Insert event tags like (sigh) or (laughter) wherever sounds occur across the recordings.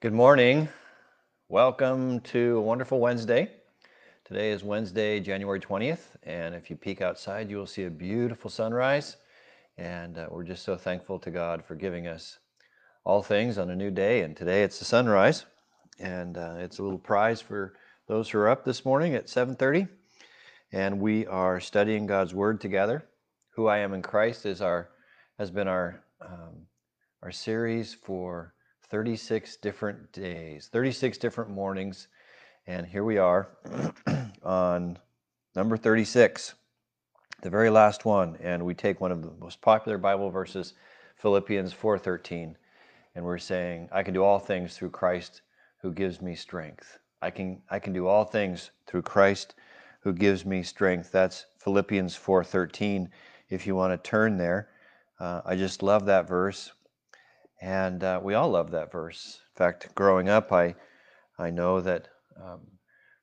Good morning. Welcome to a wonderful Wednesday. Today is Wednesday, January 20th, and if you peek outside, you will see a beautiful sunrise. And uh, we're just so thankful to God for giving us all things on a new day. And today it's the sunrise, and uh, it's a little prize for those who are up this morning at 7:30. And we are studying God's Word together. Who I am in Christ is our has been our um, our series for 36 different days, 36 different mornings. And here we are (clears throat) on number 36, the very last one. And we take one of the most popular Bible verses, Philippians 4:13, and we're saying, I can do all things through Christ who gives me strength. I can I can do all things through Christ who gives me strength. That's Philippians 4:13 if you want to turn there. Uh, I just love that verse. And uh, we all love that verse. In fact, growing up, I, I know that um,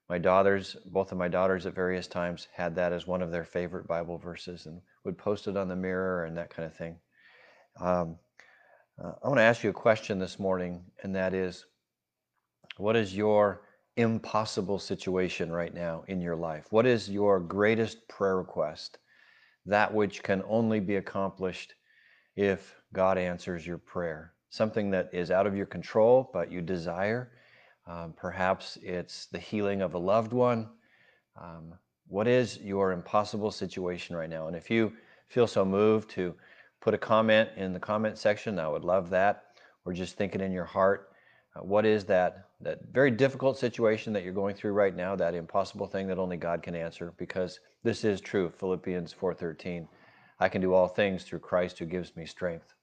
my daughters, both of my daughters at various times, had that as one of their favorite Bible verses and would post it on the mirror and that kind of thing. Um, uh, I want to ask you a question this morning, and that is what is your impossible situation right now in your life? What is your greatest prayer request? That which can only be accomplished if God answers your prayer. Something that is out of your control, but you desire. Um, perhaps it's the healing of a loved one. Um, what is your impossible situation right now? And if you feel so moved to put a comment in the comment section, I would love that. Or just think it in your heart. Uh, what is that that very difficult situation that you're going through right now? That impossible thing that only God can answer, because this is true. Philippians 4:13. I can do all things through Christ who gives me strength.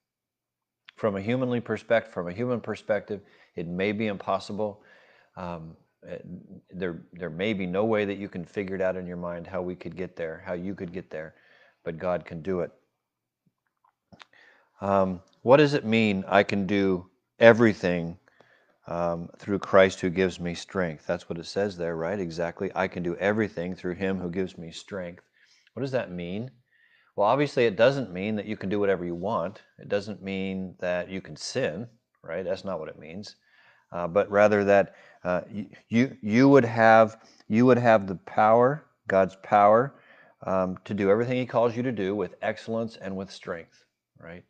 From a humanly perspective, from a human perspective, it may be impossible. Um, eh, there, there may be no way that you can figure it out in your mind how we could get there, how you could get there, but God can do it. Um, what does it mean? I can do everything um, through Christ who gives me strength. That's what it says there, right? Exactly. I can do everything through Him who gives me strength. What does that mean? Well, obviously, it doesn't mean that you can do whatever you want. It doesn't mean that you can sin, right? That's not what it means. Uh, but rather that uh, you you would have you would have the power, God's power, um, to do everything He calls you to do with excellence and with strength, right?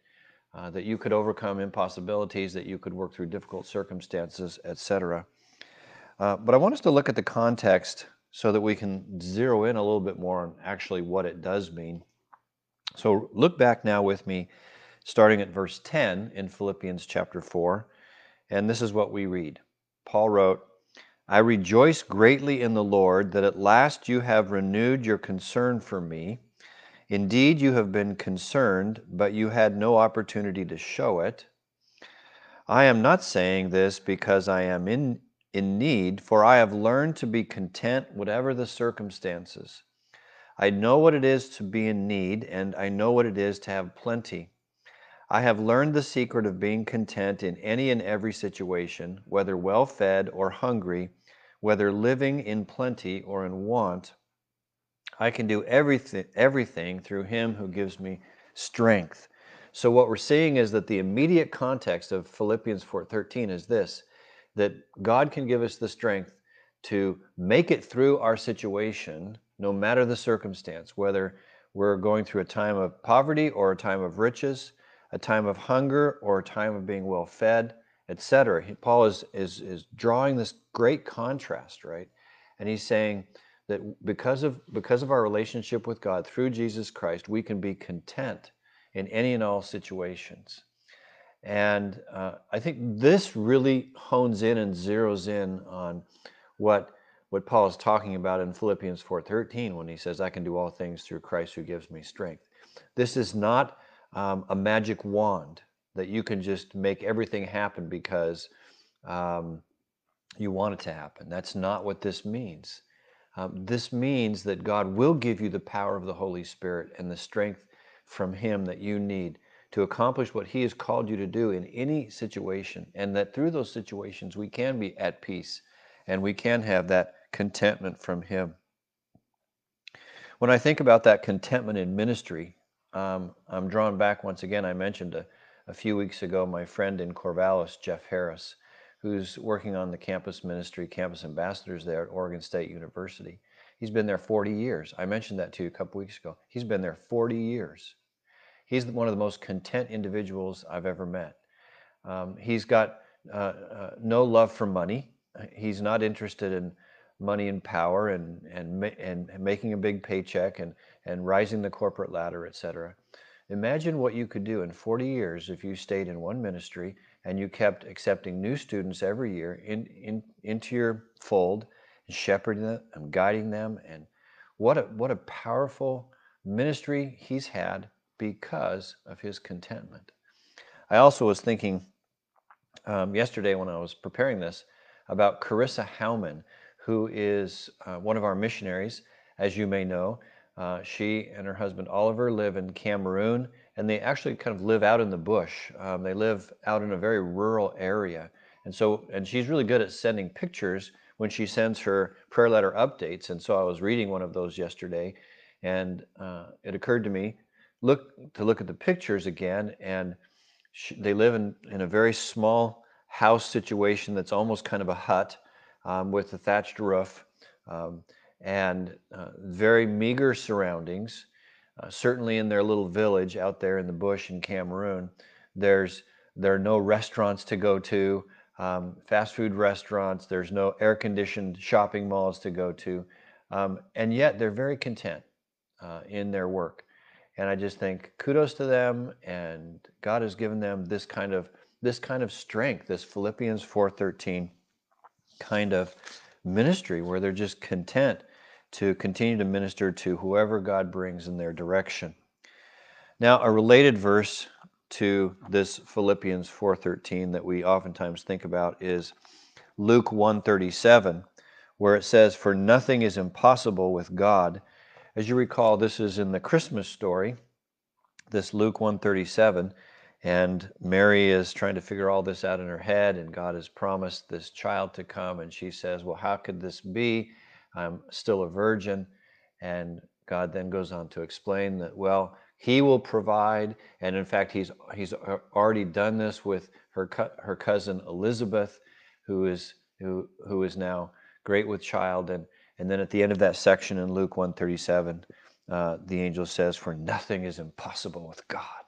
Uh, that you could overcome impossibilities, that you could work through difficult circumstances, etc. Uh, but I want us to look at the context so that we can zero in a little bit more on actually what it does mean. So look back now with me, starting at verse 10 in Philippians chapter 4, and this is what we read. Paul wrote, I rejoice greatly in the Lord that at last you have renewed your concern for me. Indeed, you have been concerned, but you had no opportunity to show it. I am not saying this because I am in, in need, for I have learned to be content whatever the circumstances. I know what it is to be in need, and I know what it is to have plenty. I have learned the secret of being content in any and every situation, whether well fed or hungry, whether living in plenty or in want. I can do everything, everything through Him who gives me strength. So what we're seeing is that the immediate context of Philippians 4:13 is this: that God can give us the strength to make it through our situation no matter the circumstance, whether we're going through a time of poverty or a time of riches, a time of hunger or a time of being well fed, etc. Paul is, is, is drawing this great contrast, right? And he's saying that because of, because of our relationship with God through Jesus Christ, we can be content in any and all situations. And uh, I think this really hones in and zeroes in on what what Paul is talking about in Philippians 4:13 when he says, "I can do all things through Christ who gives me strength." This is not um, a magic wand that you can just make everything happen because um, you want it to happen. That's not what this means. Um, this means that God will give you the power of the Holy Spirit and the strength from Him that you need to accomplish what He has called you to do in any situation, and that through those situations we can be at peace and we can have that contentment from Him. When I think about that contentment in ministry, um, I'm drawn back once again. I mentioned a, a, few weeks ago my friend in Corvallis, Jeff Harris, who's working on the campus ministry, campus ambassadors there at Oregon State University. He's been there 40 years. I mentioned that to you a couple weeks ago. He's been there 40 years. He's one of the most content individuals I've ever met. Um, he's got uh, uh, no love for money. He's not interested in money and power and, and, and making a big paycheck and, and rising the corporate ladder, etc. Imagine what you could do in 40 years if you stayed in one ministry and you kept accepting new students every year in, in, into your fold and shepherding them and guiding them. And what a, what a powerful ministry he's had because of his contentment. I also was thinking um, yesterday when I was preparing this about Carissa Howman, who is uh, one of our missionaries, as you may know. Uh, she and her husband Oliver live in Cameroon, and they actually kind of live out in the bush. Um, they live out in a very rural area, and so and she's really good at sending pictures when she sends her prayer letter updates. And so I was reading one of those yesterday, and uh, it occurred to me look to look at the pictures again, and she, they live in in a very small house situation that's almost kind of a hut um, with a thatched roof um, and uh, very meager surroundings. Uh, certainly in their little village out there in the bush in Cameroon, there's there are no restaurants to go to, um, fast food restaurants. There's no air-conditioned shopping malls to go to, um, and yet they're very content uh, in their work. And I just think kudos to them, and God has given them this kind of this kind of strength, this Philippians 4:13 kind of ministry where they're just content to continue to minister to whoever God brings in their direction. Now, a related verse to this Philippians 4:13 that we oftentimes think about is Luke 1:37 where it says for nothing is impossible with God. As you recall, this is in the Christmas story, this Luke 137 and Mary is trying to figure all this out in her head, and God has promised this child to come. And she says, Well, how could this be? I'm still a virgin. And God then goes on to explain that, well, He will provide. And in fact, He's, he's already done this with her, her cousin Elizabeth, who is, who, who is now great with child. And, and then at the end of that section in Luke 137, uh, the angel says, For nothing is impossible with God?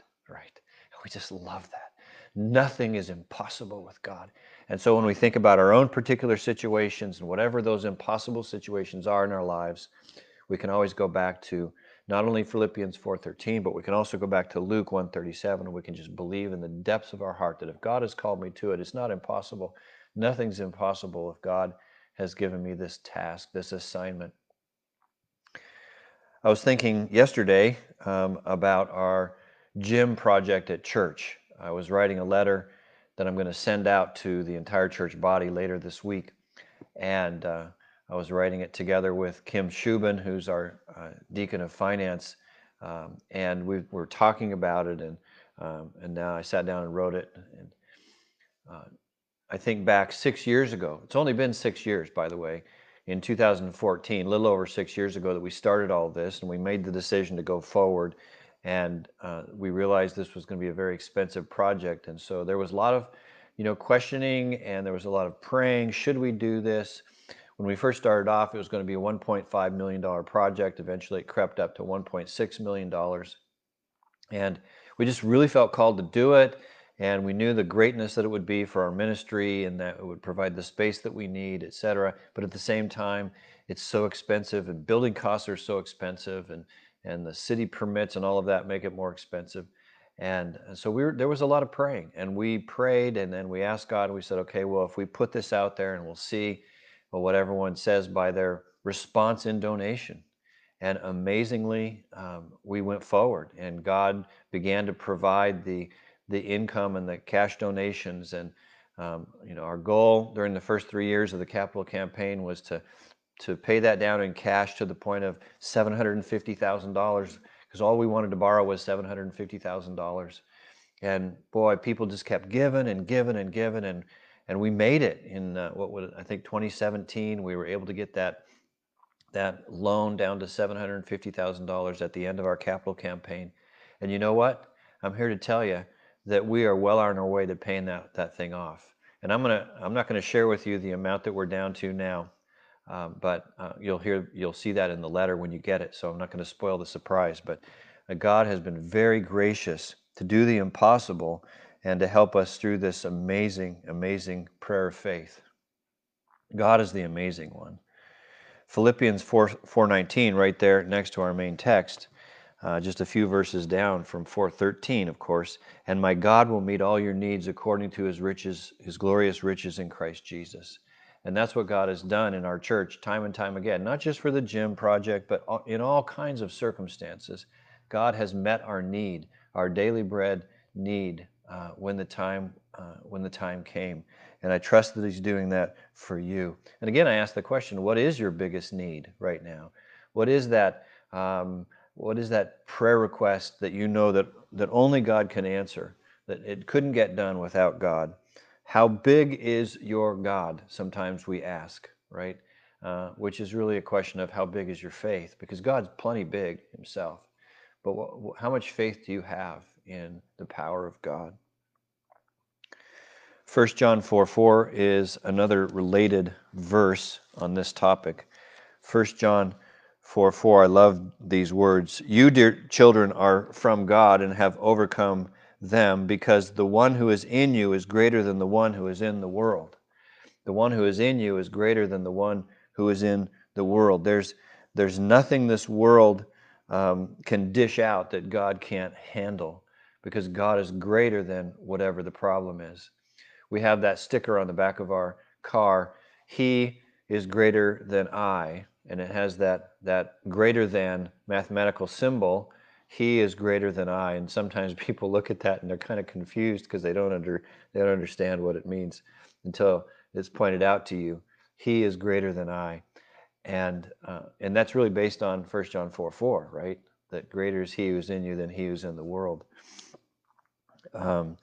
We just love that. Nothing is impossible with God. And so when we think about our own particular situations and whatever those impossible situations are in our lives, we can always go back to not only Philippians 4:13, but we can also go back to Luke 1:37 and we can just believe in the depths of our heart that if God has called me to it, it's not impossible. Nothing's impossible if God has given me this task, this assignment. I was thinking yesterday um, about our gym project at church. I was writing a letter that I'm going to send out to the entire church body later this week. And uh, I was writing it together with Kim Shubin, who's our uh, deacon of finance. Um, and we were talking about it. And, um, and now I sat down and wrote it. And uh, I think back six years ago, it's only been six years, by the way, in 2014, a little over six years ago, that we started all this and we made the decision to go forward and uh, we realized this was going to be a very expensive project and so there was a lot of you know questioning and there was a lot of praying should we do this? When we first started off it was going to be a 1.5 million dollar project. Eventually it crept up to 1.6 million dollars. And we just really felt called to do it and we knew the greatness that it would be for our ministry and that it would provide the space that we need etc but at the same time it's so expensive and building costs are so expensive and and the city permits and all of that make it more expensive. And, and so we were, there was a lot of praying, and we prayed, and then we asked God. And we said, okay, well, if we put this out there, and we'll see what everyone says by their response in donation. And amazingly, um, we went forward, and God began to provide the the income and the cash donations. And um, you know, our goal during the first three years of the capital campaign was to to pay that down in cash to the point of $750,000 because all we wanted to borrow was $750,000. And boy, people just kept giving and giving and giving and and we made it in uh, what would I think 2017 we were able to get that that loan down to $750,000 at the end of our capital campaign. And you know what? I'm here to tell you that we are well on our way to paying that, that thing off. And I'm gonna I'm not to share with you the amount that we're down to now, um, but uh, you'll hear you'll see that in the letter when you get it. So I'm not going to spoil the surprise. But uh, God has been very gracious to do the impossible and to help us through this amazing, amazing prayer of faith. God is the amazing one. Philippians 4, 4.19, right there next to our main text, uh, just a few verses down from 4.13, of course. And my God will meet all your needs according to his riches, his glorious riches in Christ Jesus. And that's what God has done in our church time and time again, not just for the gym project, but in all kinds of circumstances. God has met our need, our daily bread need, uh, when the time uh, when the time came. And I trust that He's doing that for you. And again, I ask the question: What is your biggest need right now? What is that? Um, what is that prayer request that you know that that only God can answer? That it couldn't get done without God. How big is your God? Sometimes we ask, right? Uh, which is really a question of how big is your faith, because God's plenty big Himself. But what, how much faith do you have in the power of God? 1 John 4 4 is another related verse on this topic. 1 John 4 4, I love these words. You, dear children, are from God and have overcome them because the one who is in you is greater than the one who is in the world. The one who is in you is greater than the one who is in the world. There's, there's nothing this world um, can dish out that God can't handle because God is greater than whatever the problem is we have that sticker on the back of our car. He is greater than I, and it has that that greater than mathematical symbol. He is greater than I, and sometimes (laughs) people look at that and they're kind of confused because they don't under they don't understand what it means until it's pointed out to you. He is greater than I, and uh, and that's really based on 1 John 4 4, right? That greater is He who's in you than He who's in the world. Um,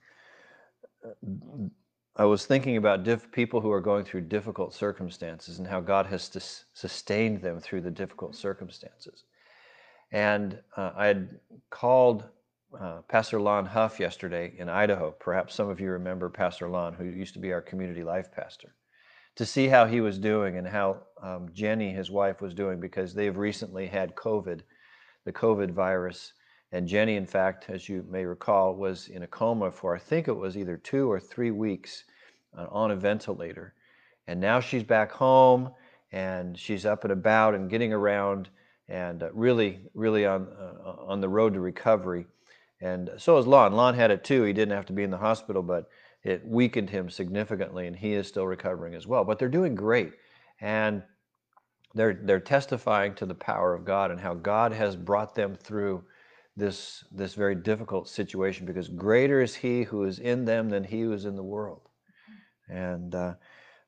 I was thinking about diff- people who are going through difficult circumstances and how God has sus- sustained them through the difficult circumstances. And uh, I had called uh, Pastor Lon Huff yesterday in Idaho. Perhaps some of you remember Pastor Lon, who used to be our community life pastor, to see how he was doing and how um, Jenny, his wife, was doing because they've recently had COVID, the COVID virus. And Jenny, in fact, as you may recall, was in a coma for I think it was either two or three weeks uh, on a ventilator. And now she's back home and she's up and about and getting around and uh, really, really on, uh, on the road to recovery. And so is Lon. Lon had it too. He didn't have to be in the hospital, but it weakened him significantly, and he is still recovering as well. But they're doing great. And they're, they're testifying to the power of God and how God has brought them through this, this very difficult situation because greater is He who is in them than He who is in the world. And uh,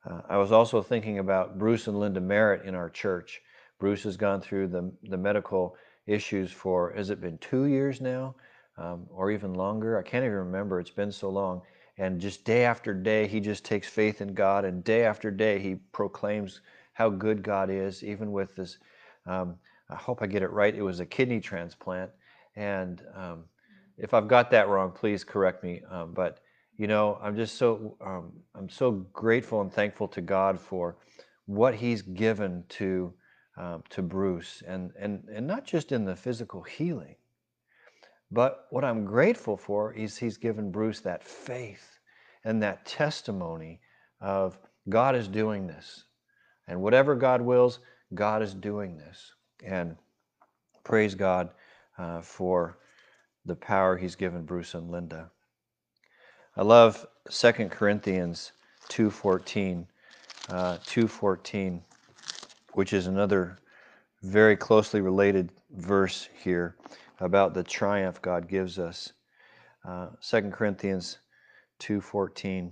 uh, I was also thinking about Bruce and Linda Merritt in our church. Bruce has gone through the, the medical issues for, has it been two years now? Um, or even longer? I can't even remember. It's been so long. And just day after day, he just takes faith in God. And day after day, he proclaims how good God is, even with this. Um, I hope I get it right. It was a kidney transplant. And um, if I've got that wrong, please correct me. Um, but you know, I'm just so um, I'm so grateful and thankful to God for what He's given to um, to Bruce, and and and not just in the physical healing, but what I'm grateful for is He's given Bruce that faith and that testimony of God is doing this, and whatever God wills, God is doing this, and praise God uh, for the power He's given Bruce and Linda. I love 2 Corinthians 2.14, uh, 2.14, which is another very closely related verse here about the triumph God gives us. Uh, 2 Corinthians 2.14.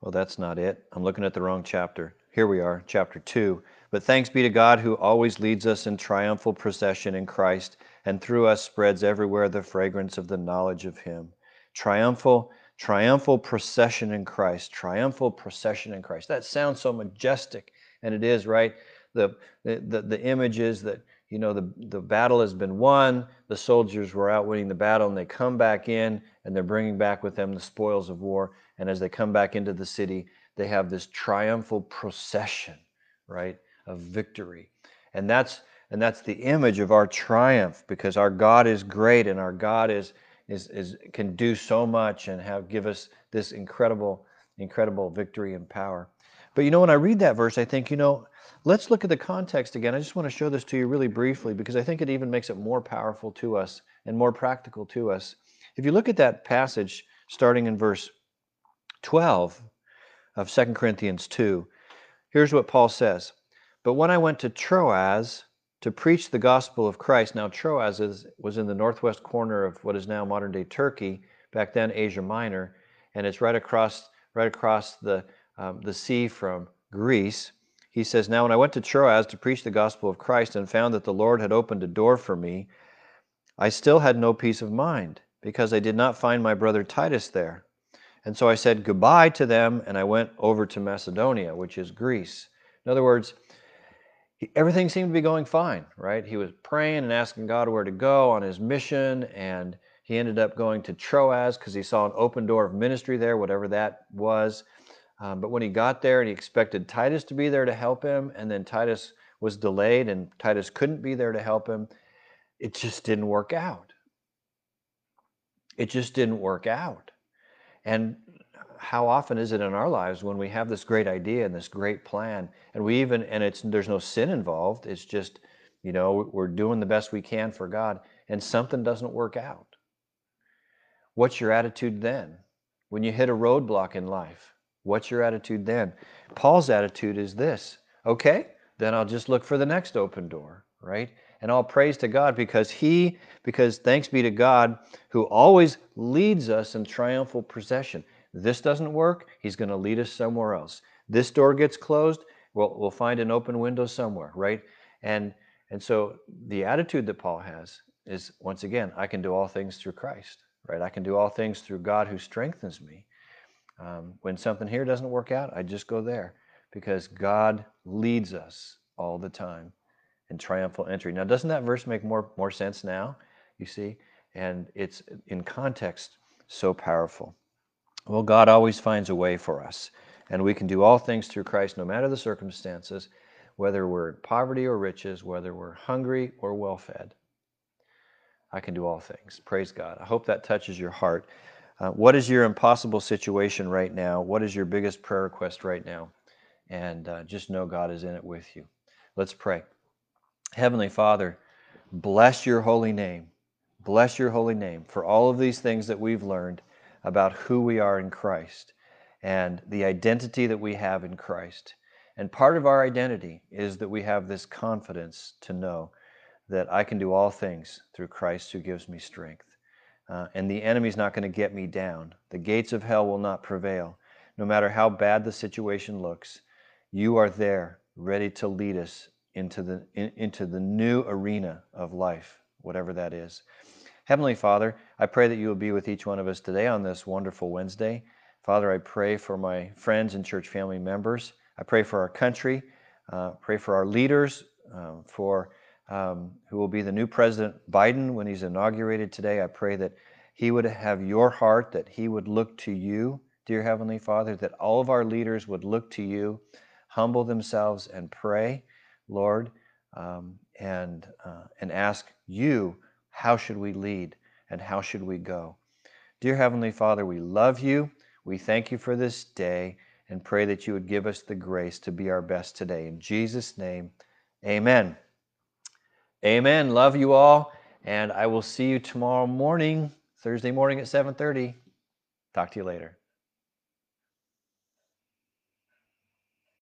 Well, that's not it. I'm looking at the wrong chapter. Here we are, chapter 2. But thanks be to God who always leads us in triumphal procession in Christ and through us spreads everywhere the fragrance of the knowledge of Him. Triumphal, triumphal procession in Christ, triumphal procession in Christ. That sounds so majestic, and it is, right? The, the, the image is that you know the, the battle has been won the soldiers were out winning the battle and they come back in and they're bringing back with them the spoils of war and as they come back into the city they have this triumphal procession right of victory and that's and that's the image of our triumph because our god is great and our god is is, is can do so much and have give us this incredible incredible victory and power but you know when i read that verse i think you know Let's look at the context again. I just want to show this to you really briefly because I think it even makes it more powerful to us and more practical to us. If you look at that passage starting in verse 12 of 2 Corinthians 2, here's what Paul says But when I went to Troas to preach the gospel of Christ, now Troas is, was in the northwest corner of what is now modern day Turkey, back then Asia Minor, and it's right across, right across the, um, the sea from Greece. He says, Now when I went to Troas to preach the gospel of Christ and found that the Lord had opened a door for me, I still had no peace of mind because I did not find my brother Titus there. And so I said goodbye to them and I went over to Macedonia, which is Greece. In other words, everything seemed to be going fine, right? He was praying and asking God where to go on his mission, and he ended up going to Troas because he saw an open door of ministry there, whatever that was. Um, but when he got there and he expected Titus to be there to help him, and then Titus was delayed and Titus couldn't be there to help him, it just didn't work out. It just didn't work out. And how often is it in our lives when we have this great idea and this great plan, and we even and it's there's no sin involved. It's just you know we're doing the best we can for God, and something doesn't work out. What's your attitude then? When you hit a roadblock in life, What's your attitude then? Paul's attitude is this okay, then I'll just look for the next open door, right? And all praise to God because He, because thanks be to God who always leads us in triumphal procession. This doesn't work, He's going to lead us somewhere else. This door gets closed, we'll, we'll find an open window somewhere, right? And and so the attitude that Paul has is once again, I can do all things through Christ, right? I can do all things through God who strengthens me. Um, when something here doesn't work out, I just go there because God leads us all the time in triumphal entry. Now, doesn't that verse make more, more sense now? You see? And it's in context so powerful. Well, God always finds a way for us, and we can do all things through Christ no matter the circumstances, whether we're in poverty or riches, whether we're hungry or well fed. I can do all things. Praise God. I hope that touches your heart. Uh, what is your impossible situation right now? What is your biggest prayer request right now? And uh, just know God is in it with you. Let's pray. Heavenly Father, bless your holy name. Bless your holy name for all of these things that we've learned about who we are in Christ and the identity that we have in Christ. And part of our identity is that we have this confidence to know that I can do all things through Christ who gives me strength. Uh, and the enemy's not going to get me down. The gates of hell will not prevail. No matter how bad the situation looks, you are there, ready to lead us into the, in, into the new arena of life, whatever that is. Heavenly Father, I pray that you will be with each one of us today on this wonderful Wednesday. Father, I pray for my friends and church family members. I pray for our country. Uh, pray for our leaders, uh, for um, who will be the new President Biden when he's inaugurated today. I pray that he would have your heart, that he would look to you, dear Heavenly Father, that all of our leaders would look to you, humble themselves, and pray, Lord, um, and, uh, and ask you, how should we lead and how should we go? Dear Heavenly Father, we love you. We thank you for this day and pray that you would give us the grace to be our best today. In Jesus' name, amen. Amen. Love you all. And I will see you tomorrow morning, Thursday morning at 7:30. Talk to you later.